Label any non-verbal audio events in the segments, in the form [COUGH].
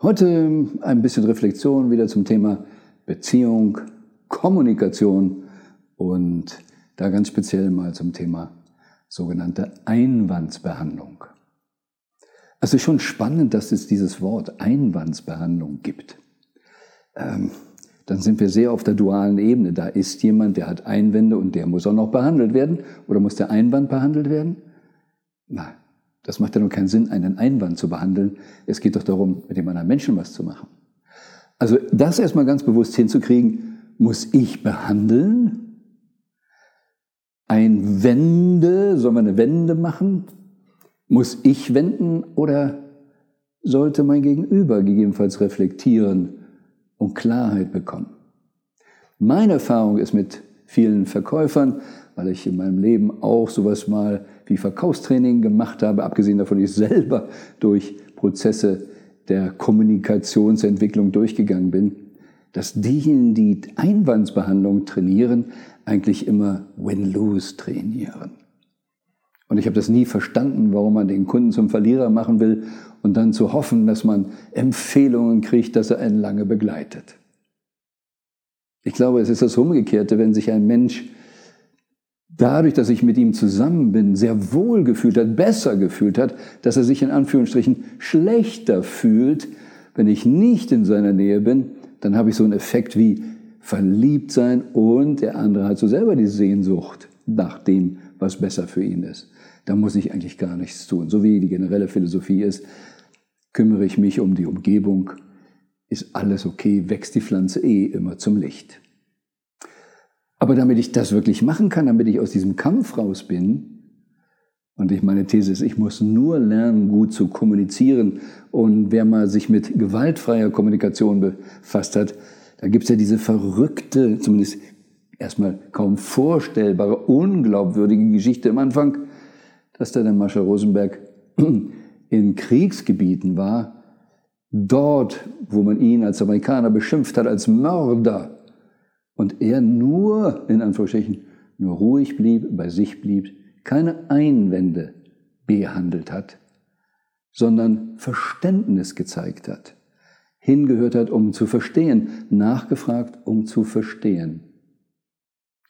Heute ein bisschen Reflexion wieder zum Thema Beziehung, Kommunikation und da ganz speziell mal zum Thema sogenannte Einwandsbehandlung. Also schon spannend, dass es dieses Wort Einwandsbehandlung gibt. Ähm, dann sind wir sehr auf der dualen Ebene. Da ist jemand, der hat Einwände und der muss auch noch behandelt werden. Oder muss der Einwand behandelt werden? Nein, das macht ja nur keinen Sinn, einen Einwand zu behandeln. Es geht doch darum, mit dem anderen Menschen was zu machen. Also das erstmal ganz bewusst hinzukriegen, muss ich behandeln? Ein Wende, sollen wir eine Wende machen? Muss ich wenden oder sollte mein Gegenüber gegebenenfalls reflektieren und Klarheit bekommen. Meine Erfahrung ist mit vielen Verkäufern, weil ich in meinem Leben auch sowas mal wie Verkaufstraining gemacht habe, abgesehen davon, dass ich selber durch Prozesse der Kommunikationsentwicklung durchgegangen bin, dass diejenigen, die Einwandsbehandlung trainieren, eigentlich immer Win-Lose trainieren. Und ich habe das nie verstanden, warum man den Kunden zum Verlierer machen will und dann zu hoffen, dass man Empfehlungen kriegt, dass er einen lange begleitet. Ich glaube, es ist das Umgekehrte, wenn sich ein Mensch dadurch, dass ich mit ihm zusammen bin, sehr wohl gefühlt hat, besser gefühlt hat, dass er sich in Anführungsstrichen schlechter fühlt, wenn ich nicht in seiner Nähe bin, dann habe ich so einen Effekt wie verliebt sein und der andere hat so selber die Sehnsucht nach dem, was besser für ihn ist. Da muss ich eigentlich gar nichts tun. So wie die generelle Philosophie ist, kümmere ich mich um die Umgebung, ist alles okay, wächst die Pflanze eh immer zum Licht. Aber damit ich das wirklich machen kann, damit ich aus diesem Kampf raus bin, und ich meine These ist, ich muss nur lernen, gut zu kommunizieren. Und wer mal sich mit gewaltfreier Kommunikation befasst hat, da gibt es ja diese verrückte, zumindest erstmal kaum vorstellbare, unglaubwürdige Geschichte am Anfang, dass da der Marshall Rosenberg [CLEARS THROAT] in Kriegsgebieten war, dort, wo man ihn als Amerikaner beschimpft hat, als Mörder, und er nur, in Anführungsstrichen, nur ruhig blieb, bei sich blieb, keine Einwände behandelt hat, sondern Verständnis gezeigt hat, hingehört hat, um zu verstehen, nachgefragt, um zu verstehen.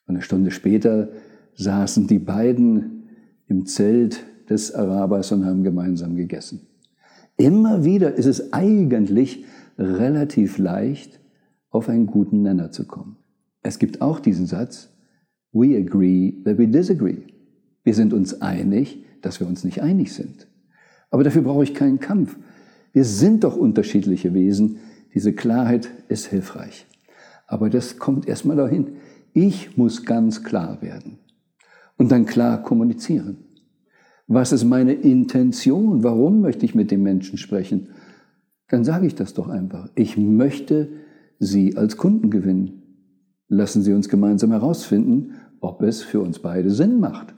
Eine Stunde später saßen die beiden im Zelt des Arabers und haben gemeinsam gegessen. Immer wieder ist es eigentlich relativ leicht, auf einen guten Nenner zu kommen. Es gibt auch diesen Satz, we agree that we disagree. Wir sind uns einig, dass wir uns nicht einig sind. Aber dafür brauche ich keinen Kampf. Wir sind doch unterschiedliche Wesen. Diese Klarheit ist hilfreich. Aber das kommt erstmal dahin. Ich muss ganz klar werden und dann klar kommunizieren. Was ist meine Intention? Warum möchte ich mit dem Menschen sprechen? Dann sage ich das doch einfach. Ich möchte Sie als Kunden gewinnen. Lassen Sie uns gemeinsam herausfinden, ob es für uns beide Sinn macht.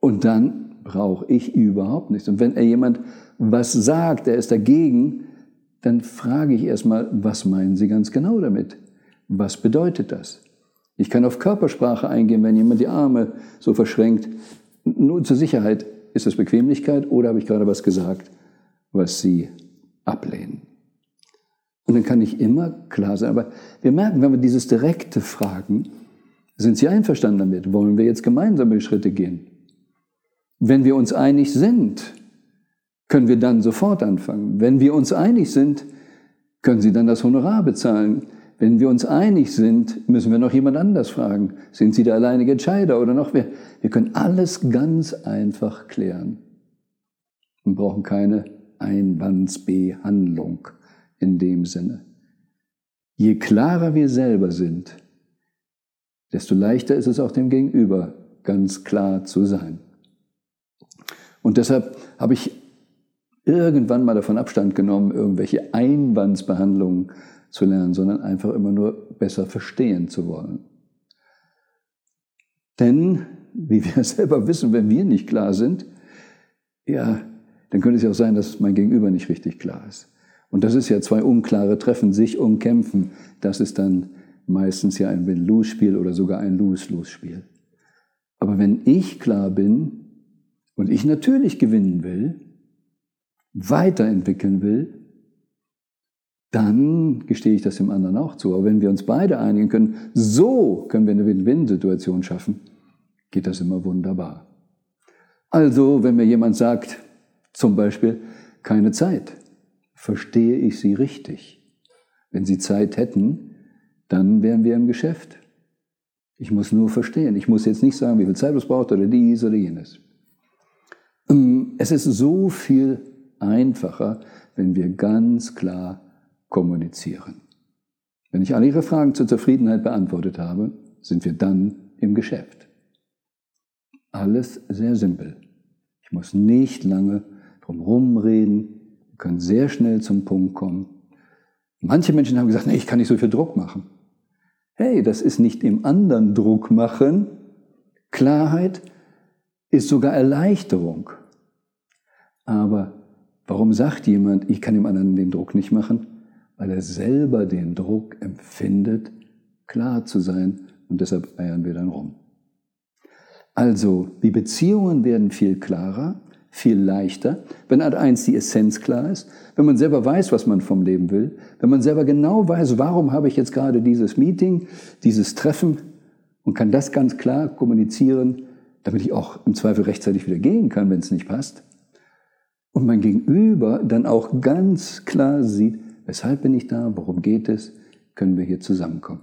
Und dann brauche ich überhaupt nichts. Und wenn er jemand was sagt, er ist dagegen, dann frage ich erstmal, was meinen Sie ganz genau damit? Was bedeutet das? Ich kann auf Körpersprache eingehen, wenn jemand die Arme so verschränkt. Nur zur Sicherheit, ist das Bequemlichkeit oder habe ich gerade was gesagt, was Sie ablehnen? Und dann kann ich immer klar sein. Aber wir merken, wenn wir dieses direkte fragen, sind Sie einverstanden damit? Wollen wir jetzt gemeinsame Schritte gehen? Wenn wir uns einig sind, können wir dann sofort anfangen. Wenn wir uns einig sind, können Sie dann das Honorar bezahlen. Wenn wir uns einig sind, müssen wir noch jemand anders fragen. Sind Sie der alleinige Entscheider oder noch wer? Wir können alles ganz einfach klären und brauchen keine Einwandsbehandlung in dem Sinne. Je klarer wir selber sind, desto leichter ist es auch dem Gegenüber, ganz klar zu sein. Und deshalb habe ich irgendwann mal davon Abstand genommen, irgendwelche Einwandsbehandlungen zu lernen, sondern einfach immer nur besser verstehen zu wollen. Denn, wie wir [LAUGHS] selber wissen, wenn wir nicht klar sind, ja, dann könnte es ja auch sein, dass mein Gegenüber nicht richtig klar ist. Und das ist ja zwei unklare Treffen, sich umkämpfen. Das ist dann meistens ja ein Win-Lose-Spiel oder sogar ein Lose-Lose-Spiel. Aber wenn ich klar bin und ich natürlich gewinnen will, weiterentwickeln will, dann gestehe ich das dem anderen auch zu. Aber wenn wir uns beide einigen können, so können wir eine Win-Win-Situation schaffen, geht das immer wunderbar. Also, wenn mir jemand sagt, zum Beispiel, keine Zeit, verstehe ich Sie richtig. Wenn Sie Zeit hätten, dann wären wir im Geschäft. Ich muss nur verstehen. Ich muss jetzt nicht sagen, wie viel Zeit es braucht oder dies oder jenes. Ähm, es ist so viel einfacher, wenn wir ganz klar kommunizieren. Wenn ich alle Ihre Fragen zur Zufriedenheit beantwortet habe, sind wir dann im Geschäft. Alles sehr simpel. Ich muss nicht lange drum rumreden, können sehr schnell zum Punkt kommen. Manche Menschen haben gesagt, nee, ich kann nicht so viel Druck machen. Hey, das ist nicht im anderen Druck machen. Klarheit ist sogar Erleichterung. Aber warum sagt jemand, ich kann dem anderen den Druck nicht machen? Weil er selber den Druck empfindet, klar zu sein und deshalb eiern wir dann rum. Also, die Beziehungen werden viel klarer, viel leichter, wenn Art 1 die Essenz klar ist, wenn man selber weiß, was man vom Leben will, wenn man selber genau weiß, warum habe ich jetzt gerade dieses Meeting, dieses Treffen und kann das ganz klar kommunizieren, damit ich auch im Zweifel rechtzeitig wieder gehen kann, wenn es nicht passt. Und mein Gegenüber dann auch ganz klar sieht, weshalb bin ich da, worum geht es, können wir hier zusammenkommen.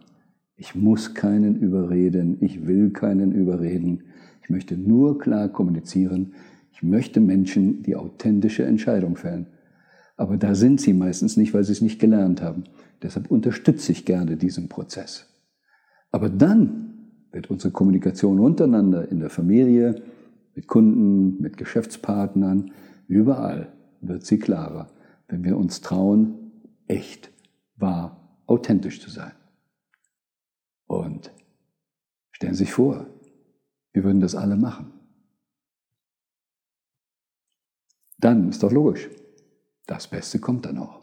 Ich muss keinen überreden, ich will keinen überreden. Ich möchte nur klar kommunizieren, ich möchte Menschen die authentische Entscheidung fällen. Aber da sind sie meistens nicht, weil sie es nicht gelernt haben. Deshalb unterstütze ich gerne diesen Prozess. Aber dann wird unsere Kommunikation untereinander in der Familie, mit Kunden, mit Geschäftspartnern, überall wird sie klarer, wenn wir uns trauen, echt, wahr, authentisch zu sein. Und stellen Sie sich vor, wir würden das alle machen. Dann ist doch logisch, das Beste kommt dann auch.